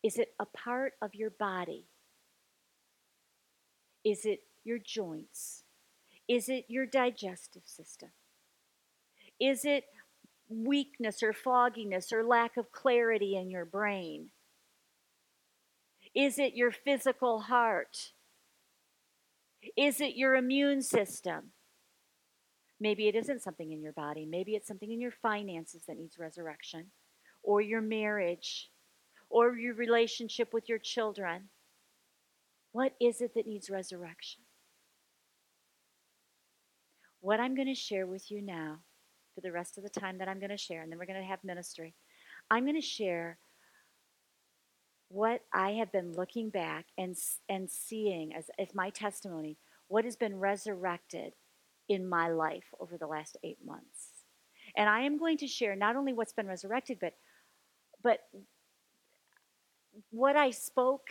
Is it a part of your body? Is it your joints? Is it your digestive system? Is it weakness or fogginess or lack of clarity in your brain? Is it your physical heart? Is it your immune system? Maybe it isn't something in your body. Maybe it's something in your finances that needs resurrection, or your marriage, or your relationship with your children. What is it that needs resurrection? What I'm going to share with you now, for the rest of the time that I'm going to share, and then we're going to have ministry, I'm going to share what I have been looking back and, and seeing as, as my testimony, what has been resurrected in my life over the last eight months. And I am going to share not only what's been resurrected, but, but what I spoke,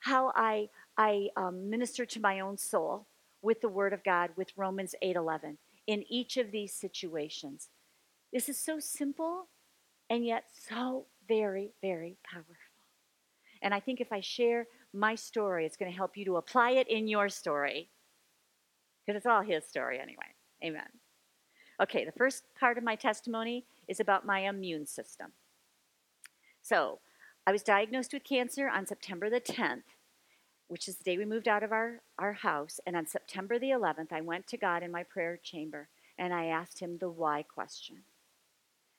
how I, I um, ministered to my own soul with the Word of God, with Romans 8:11 in each of these situations. This is so simple and yet so very, very powerful. And I think if I share my story, it's going to help you to apply it in your story. Because it's all his story anyway. Amen. Okay, the first part of my testimony is about my immune system. So, I was diagnosed with cancer on September the 10th, which is the day we moved out of our, our house. And on September the 11th, I went to God in my prayer chamber and I asked him the why question.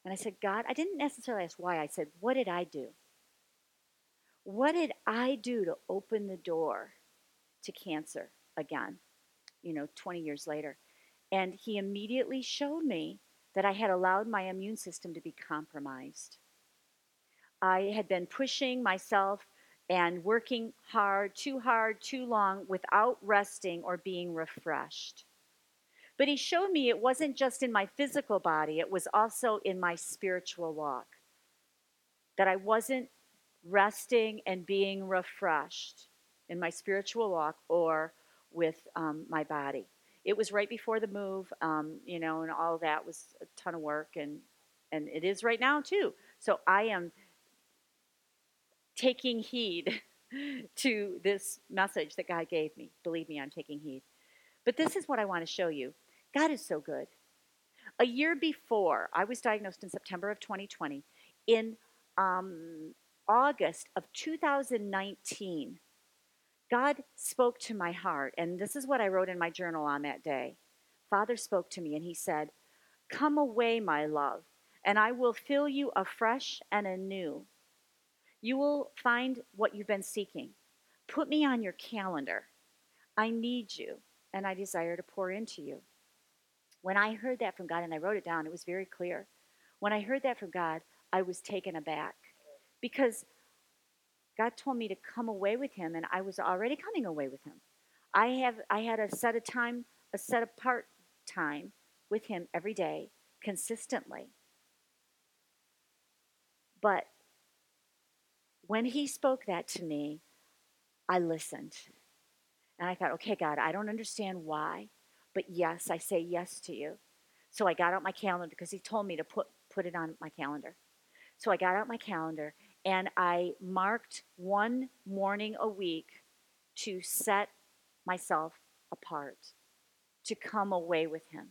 And I said, God, I didn't necessarily ask why. I said, what did I do? What did I do to open the door to cancer again, you know, 20 years later? And he immediately showed me that I had allowed my immune system to be compromised. I had been pushing myself and working hard, too hard, too long, without resting or being refreshed. But he showed me it wasn't just in my physical body, it was also in my spiritual walk. That I wasn't resting and being refreshed in my spiritual walk or with um, my body. It was right before the move, um, you know, and all that was a ton of work, and and it is right now too. So I am taking heed to this message that God gave me. Believe me, I'm taking heed. But this is what I want to show you. God is so good. A year before, I was diagnosed in September of 2020. In um, August of 2019, God spoke to my heart, and this is what I wrote in my journal on that day. Father spoke to me, and He said, Come away, my love, and I will fill you afresh and anew. You will find what you've been seeking. Put me on your calendar. I need you, and I desire to pour into you. When I heard that from God, and I wrote it down, it was very clear. When I heard that from God, I was taken aback because God told me to come away with him and I was already coming away with him. I have I had a set of time, a set apart time with him every day consistently. But when he spoke that to me, I listened. And I thought, okay, God, I don't understand why, but yes, I say yes to you. So I got out my calendar because he told me to put, put it on my calendar. So I got out my calendar and I marked one morning a week to set myself apart, to come away with him.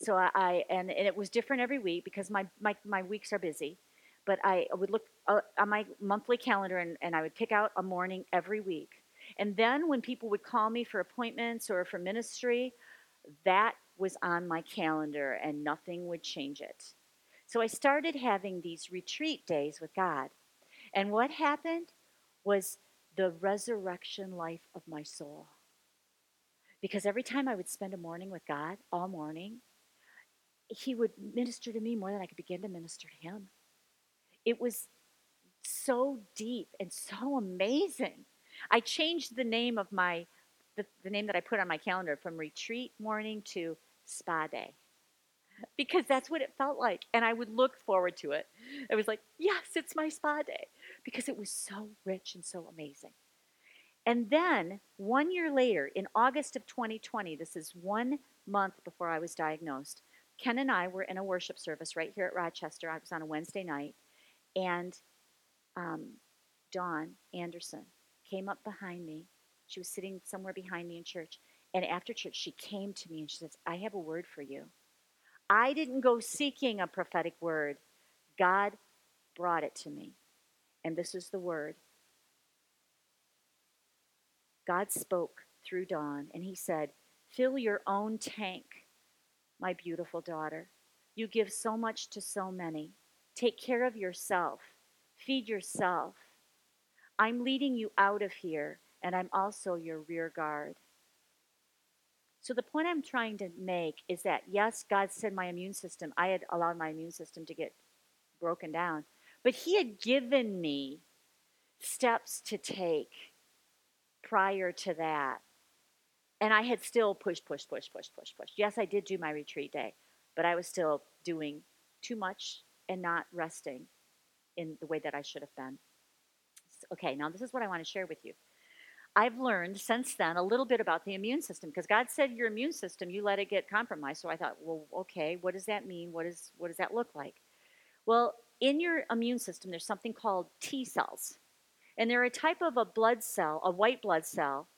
So I, I and, and it was different every week because my, my, my weeks are busy. But I would look uh, on my monthly calendar and, and I would pick out a morning every week. And then when people would call me for appointments or for ministry, that was on my calendar and nothing would change it. So I started having these retreat days with God. And what happened was the resurrection life of my soul. Because every time I would spend a morning with God, all morning, He would minister to me more than I could begin to minister to Him. It was so deep and so amazing. I changed the name of my the, the name that I put on my calendar from retreat morning to spa day because that's what it felt like. And I would look forward to it. It was like, yes, it's my spa day because it was so rich and so amazing. And then one year later, in August of 2020, this is one month before I was diagnosed, Ken and I were in a worship service right here at Rochester. I was on a Wednesday night, and um, Dawn Anderson came up behind me. She was sitting somewhere behind me in church. And after church, she came to me and she says, I have a word for you. I didn't go seeking a prophetic word, God brought it to me. And this is the word. God spoke through Dawn, and He said, Fill your own tank, my beautiful daughter. You give so much to so many. Take care of yourself, feed yourself. I'm leading you out of here, and I'm also your rear guard. So, the point I'm trying to make is that yes, God said my immune system, I had allowed my immune system to get broken down, but He had given me steps to take prior to that. And I had still pushed, pushed, pushed, pushed, pushed, pushed. Yes, I did do my retreat day, but I was still doing too much and not resting in the way that I should have been. Okay, now this is what I want to share with you. I've learned since then a little bit about the immune system because God said your immune system, you let it get compromised. So I thought, well, okay, what does that mean? What, is, what does that look like? Well, in your immune system, there's something called T cells. And they're a type of a blood cell, a white blood cell,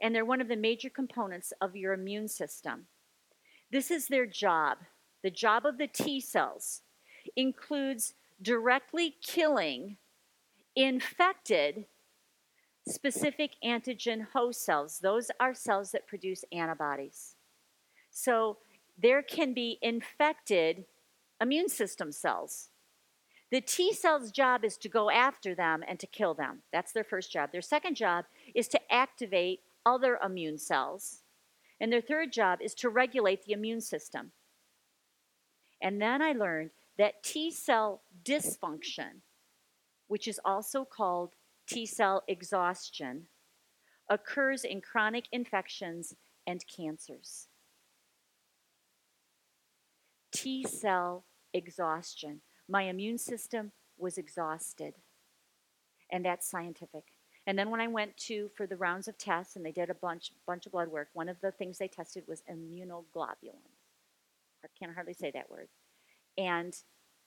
and they're one of the major components of your immune system. This is their job. The job of the T cells includes directly killing infected specific antigen host cells. Those are cells that produce antibodies. So there can be infected immune system cells. The T cell's job is to go after them and to kill them. That's their first job. Their second job is to activate other immune cells. And their third job is to regulate the immune system. And then I learned that T cell dysfunction, which is also called T cell exhaustion occurs in chronic infections and cancers. T cell exhaustion. My immune system was exhausted. And that's scientific. And then when I went to for the rounds of tests and they did a bunch bunch of blood work, one of the things they tested was immunoglobulins. I can hardly say that word. And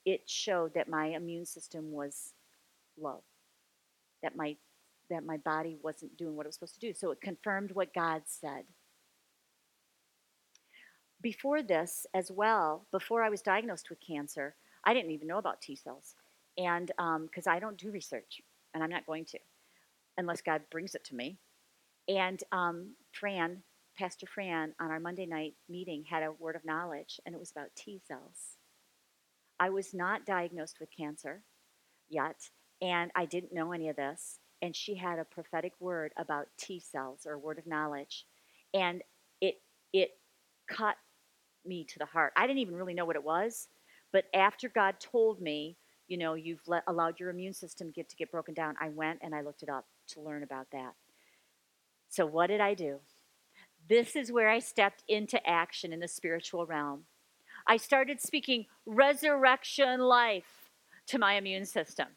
it showed that my immune system was low that my that my body wasn't doing what it was supposed to do. So it confirmed what God said. Before this, as well, before I was diagnosed with cancer, I didn't even know about T cells, and because um, I don't do research, and I'm not going to, unless God brings it to me. And um, Fran, Pastor Fran, on our Monday night meeting, had a word of knowledge, and it was about T cells. I was not diagnosed with cancer yet, and I didn't know any of this. And she had a prophetic word about T cells or a word of knowledge. And it it cut me to the heart. I didn't even really know what it was, but after God told me, you know, you've let, allowed your immune system get to get broken down, I went and I looked it up to learn about that. So what did I do? This is where I stepped into action in the spiritual realm. I started speaking resurrection life to my immune system.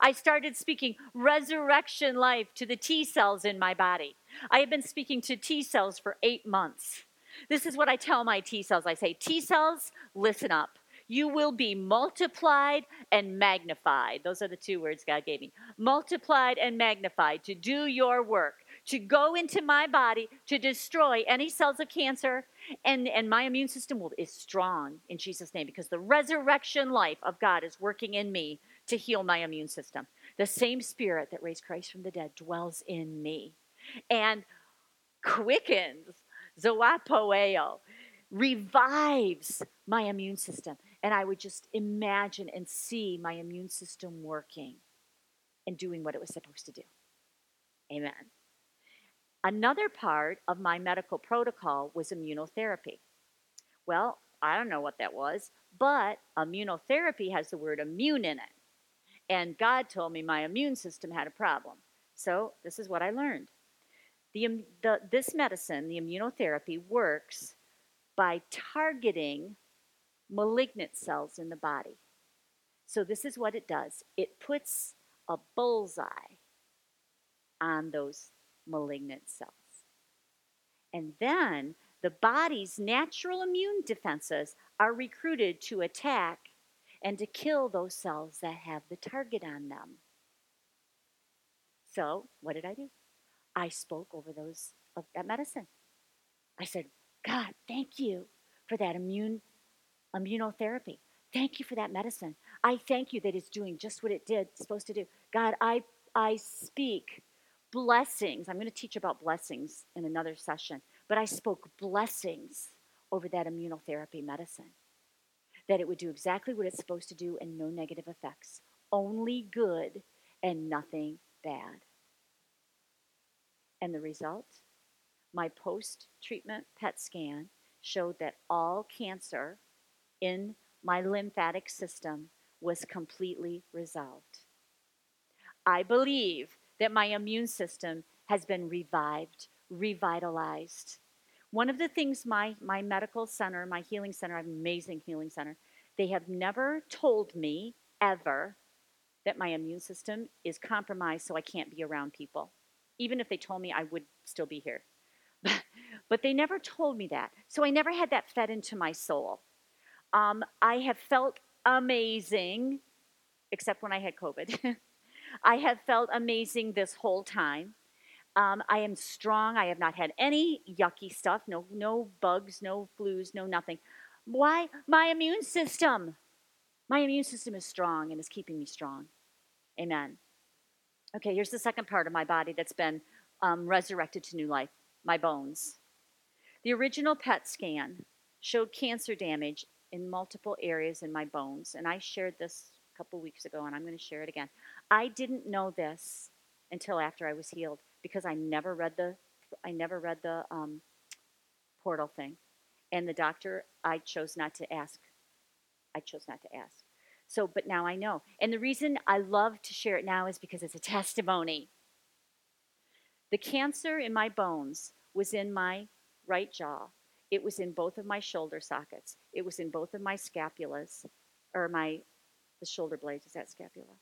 I started speaking resurrection life to the T cells in my body. I have been speaking to T cells for eight months. This is what I tell my T cells I say, T cells, listen up. You will be multiplied and magnified. Those are the two words God gave me multiplied and magnified to do your work, to go into my body to destroy any cells of cancer. And, and my immune system will, is strong in Jesus' name because the resurrection life of God is working in me to heal my immune system. The same spirit that raised Christ from the dead dwells in me and quickens, zoapoeo, revives my immune system. And I would just imagine and see my immune system working and doing what it was supposed to do. Amen. Another part of my medical protocol was immunotherapy. Well, I don't know what that was, but immunotherapy has the word immune in it. And God told me my immune system had a problem. So this is what I learned. The, the, this medicine, the immunotherapy, works by targeting malignant cells in the body. So, this is what it does it puts a bullseye on those malignant cells. And then the body's natural immune defenses are recruited to attack and to kill those cells that have the target on them. So, what did I do? I spoke over those of that medicine. I said, God, thank you for that immune immunotherapy. Thank you for that medicine. I thank you that it's doing just what it did supposed to do. God, I I speak blessings. I'm going to teach about blessings in another session, but I spoke blessings over that immunotherapy medicine. That it would do exactly what it's supposed to do and no negative effects. Only good and nothing bad. And the result? My post treatment PET scan showed that all cancer in my lymphatic system was completely resolved. I believe that my immune system has been revived, revitalized. One of the things my, my medical center, my healing center, I have an amazing healing center, they have never told me ever that my immune system is compromised so I can't be around people even if they told me, I would still be here. but they never told me that. So I never had that fed into my soul. Um, I have felt amazing, except when I had COVID. I have felt amazing this whole time. Um, I am strong. I have not had any yucky stuff. No, no bugs, no flus, no nothing. Why? My immune system. My immune system is strong and is keeping me strong. Amen. Okay, here's the second part of my body that's been um, resurrected to new life my bones. The original PET scan showed cancer damage in multiple areas in my bones, and I shared this a couple weeks ago, and I'm going to share it again. I didn't know this until after I was healed because I never read the I never read the um, portal thing, and the doctor I chose not to ask. I chose not to ask. So, but now I know. And the reason I love to share it now is because it's a testimony. The cancer in my bones was in my right jaw. It was in both of my shoulder sockets. It was in both of my scapulas, or my, the shoulder blades, is that scapula?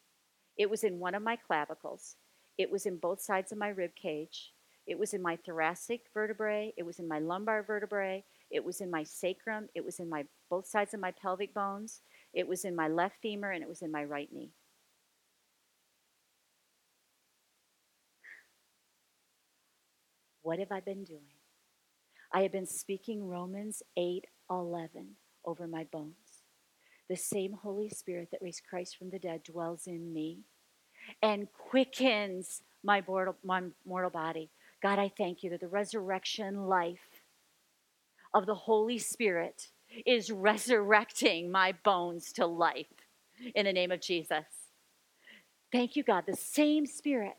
It was in one of my clavicles. It was in both sides of my rib cage. It was in my thoracic vertebrae. It was in my lumbar vertebrae. It was in my sacrum. It was in my both sides of my pelvic bones. It was in my left femur and it was in my right knee. What have I been doing? I have been speaking Romans 8 11 over my bones. The same Holy Spirit that raised Christ from the dead dwells in me and quickens my mortal, my mortal body. God, I thank you that the resurrection life of the Holy Spirit is resurrecting my bones to life in the name of Jesus. Thank you, God. The same Spirit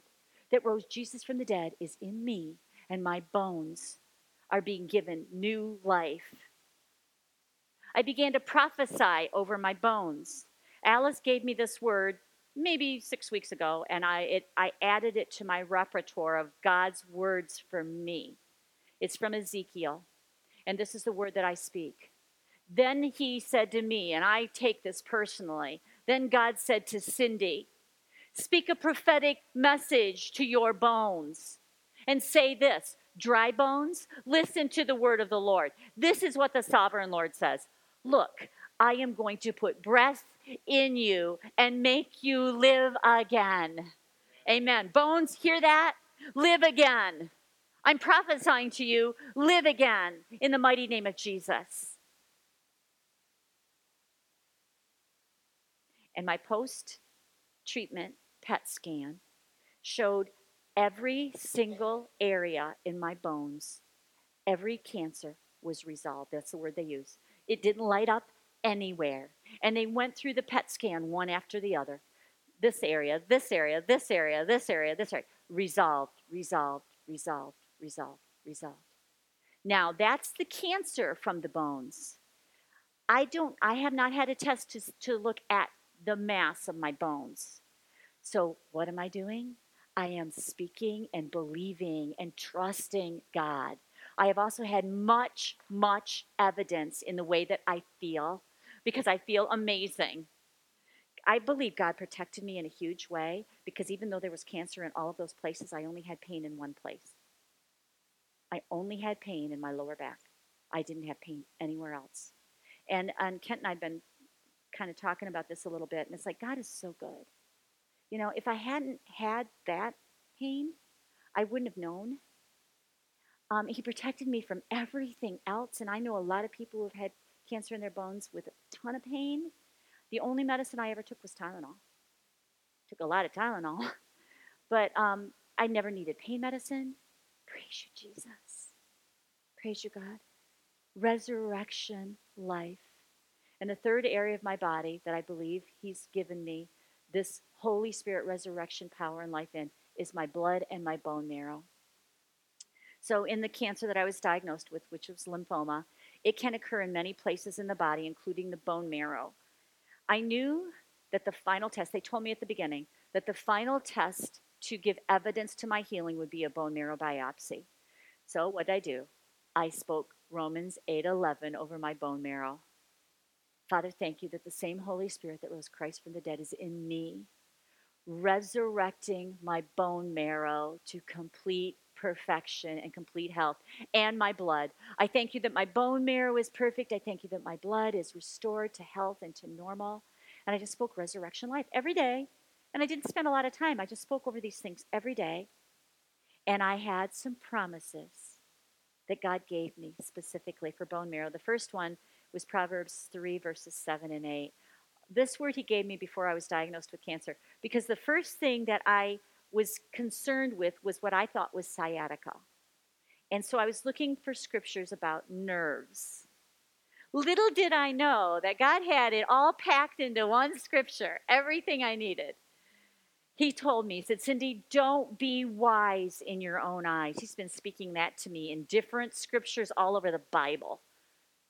that rose Jesus from the dead is in me, and my bones are being given new life. I began to prophesy over my bones. Alice gave me this word maybe six weeks ago, and I, it, I added it to my repertoire of God's words for me. It's from Ezekiel, and this is the word that I speak. Then he said to me, and I take this personally, then God said to Cindy, Speak a prophetic message to your bones and say this dry bones, listen to the word of the Lord. This is what the sovereign Lord says Look, I am going to put breath in you and make you live again. Amen. Bones, hear that? Live again. I'm prophesying to you, live again in the mighty name of Jesus. And my post treatment PET scan showed every single area in my bones, every cancer was resolved. That's the word they use. It didn't light up anywhere. And they went through the PET scan one after the other. This area, this area, this area, this area, this area. Resolved, resolved, resolved, resolved, resolved. Now, that's the cancer from the bones. I don't I have not had a test to, to look at the mass of my bones. So, what am I doing? I am speaking and believing and trusting God. I have also had much, much evidence in the way that I feel because I feel amazing. I believe God protected me in a huge way because even though there was cancer in all of those places, I only had pain in one place. I only had pain in my lower back. I didn't have pain anywhere else. And, and Kent and I have been kind of talking about this a little bit, and it's like, God is so good. You know, if I hadn't had that pain, I wouldn't have known. Um, he protected me from everything else, and I know a lot of people who have had cancer in their bones with a ton of pain. The only medicine I ever took was Tylenol. Took a lot of Tylenol, but um, I never needed pain medicine. Praise you, Jesus. Praise you, God. Resurrection life. And the third area of my body that I believe He's given me this Holy Spirit resurrection power and life in is my blood and my bone marrow. So, in the cancer that I was diagnosed with, which was lymphoma, it can occur in many places in the body, including the bone marrow. I knew that the final test, they told me at the beginning, that the final test to give evidence to my healing would be a bone marrow biopsy. So, what did I do? I spoke Romans 8:11 over my bone marrow. Father, thank you that the same Holy Spirit that rose Christ from the dead is in me, resurrecting my bone marrow to complete perfection and complete health, and my blood. I thank you that my bone marrow is perfect. I thank you that my blood is restored to health and to normal. And I just spoke resurrection life every day. And I didn't spend a lot of time. I just spoke over these things every day. And I had some promises that God gave me specifically for bone marrow. The first one was Proverbs 3, verses 7 and 8. This word he gave me before I was diagnosed with cancer because the first thing that I was concerned with was what I thought was sciatica. And so I was looking for scriptures about nerves. Little did I know that God had it all packed into one scripture, everything I needed. He told me, he said, Cindy, don't be wise in your own eyes. He's been speaking that to me in different scriptures all over the Bible.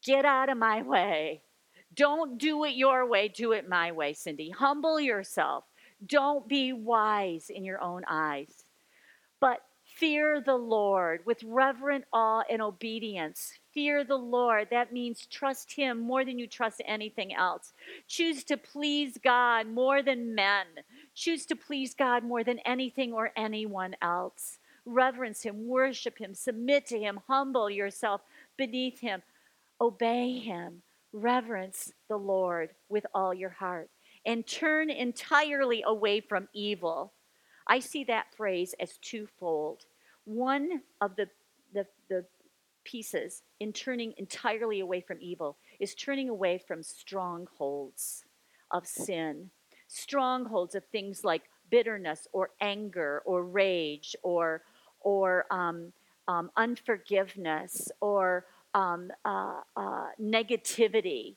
Get out of my way. Don't do it your way, do it my way, Cindy. Humble yourself. Don't be wise in your own eyes, but fear the Lord with reverent awe and obedience. Fear the Lord. That means trust Him more than you trust anything else. Choose to please God more than men. Choose to please God more than anything or anyone else. Reverence Him, worship Him, submit to Him, humble yourself beneath Him, obey Him, reverence the Lord with all your heart and turn entirely away from evil. I see that phrase as twofold. One of the, the, the pieces in turning entirely away from evil is turning away from strongholds of sin, strongholds of things like bitterness or anger or rage or, or um, um, unforgiveness or um, uh, uh, negativity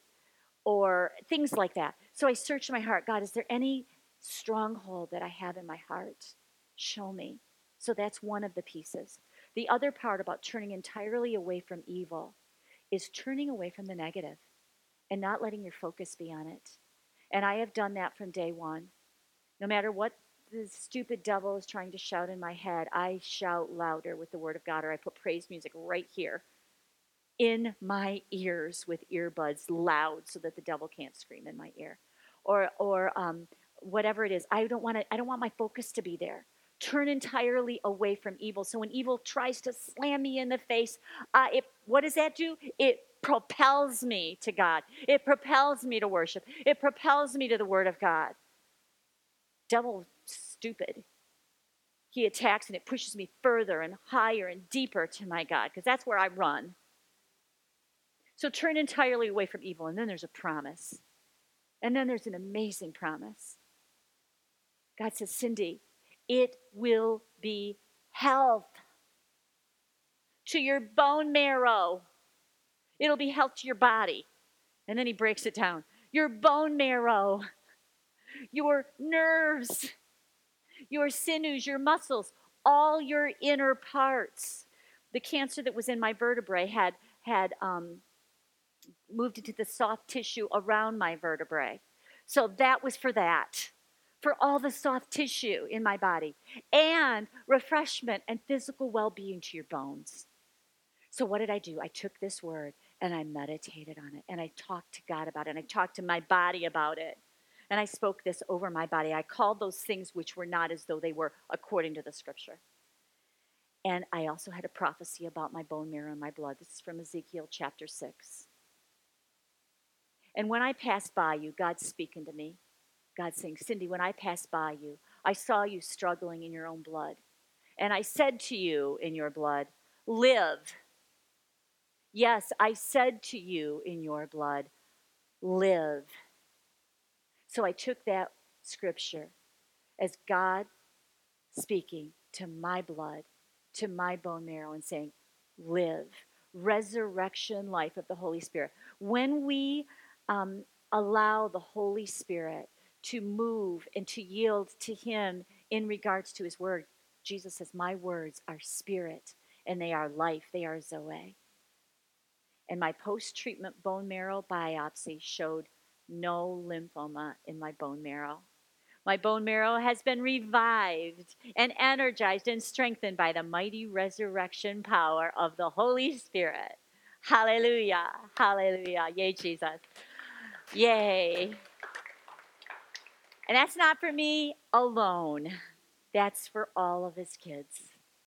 or things like that. So I searched my heart God, is there any stronghold that I have in my heart? Show me. So that's one of the pieces. The other part about turning entirely away from evil is turning away from the negative and not letting your focus be on it. And I have done that from day one. No matter what the stupid devil is trying to shout in my head, I shout louder with the word of God, or I put praise music right here in my ears with earbuds loud so that the devil can't scream in my ear. Or or um, whatever it is i don't want to i don't want my focus to be there. Turn entirely away from evil. So when evil tries to slam me in the face uh, it, what does that do? It propels me to god. It propels me to worship. It propels me to the word of god. Devil stupid. He attacks and it pushes me further and higher and deeper to my god because that's where i run so turn entirely away from evil. And then there's a promise. And then there's an amazing promise. God says, Cindy, it will be health to your bone marrow. It'll be health to your body. And then he breaks it down your bone marrow, your nerves, your sinews, your muscles, all your inner parts. The cancer that was in my vertebrae had, had um, moved into the soft tissue around my vertebrae. So that was for that. for all the soft tissue in my body, and refreshment and physical well being to your bones. So, what did I do? I took this word and I meditated on it and I talked to God about it and I talked to my body about it. And I spoke this over my body. I called those things which were not as though they were according to the scripture. And I also had a prophecy about my bone marrow and my blood. This is from Ezekiel chapter 6. And when I passed by you, God's speaking to me. God saying, Cindy, when I passed by you, I saw you struggling in your own blood. And I said to you in your blood, Live. Yes, I said to you in your blood, Live. So I took that scripture as God speaking to my blood, to my bone marrow, and saying, Live. Resurrection life of the Holy Spirit. When we um, allow the Holy Spirit to move and to yield to Him in regards to His Word. Jesus says, My words are spirit and they are life, they are Zoe. And my post treatment bone marrow biopsy showed no lymphoma in my bone marrow. My bone marrow has been revived and energized and strengthened by the mighty resurrection power of the Holy Spirit. Hallelujah. Hallelujah. Yay, Jesus. Yay. And that's not for me alone, that's for all of his kids.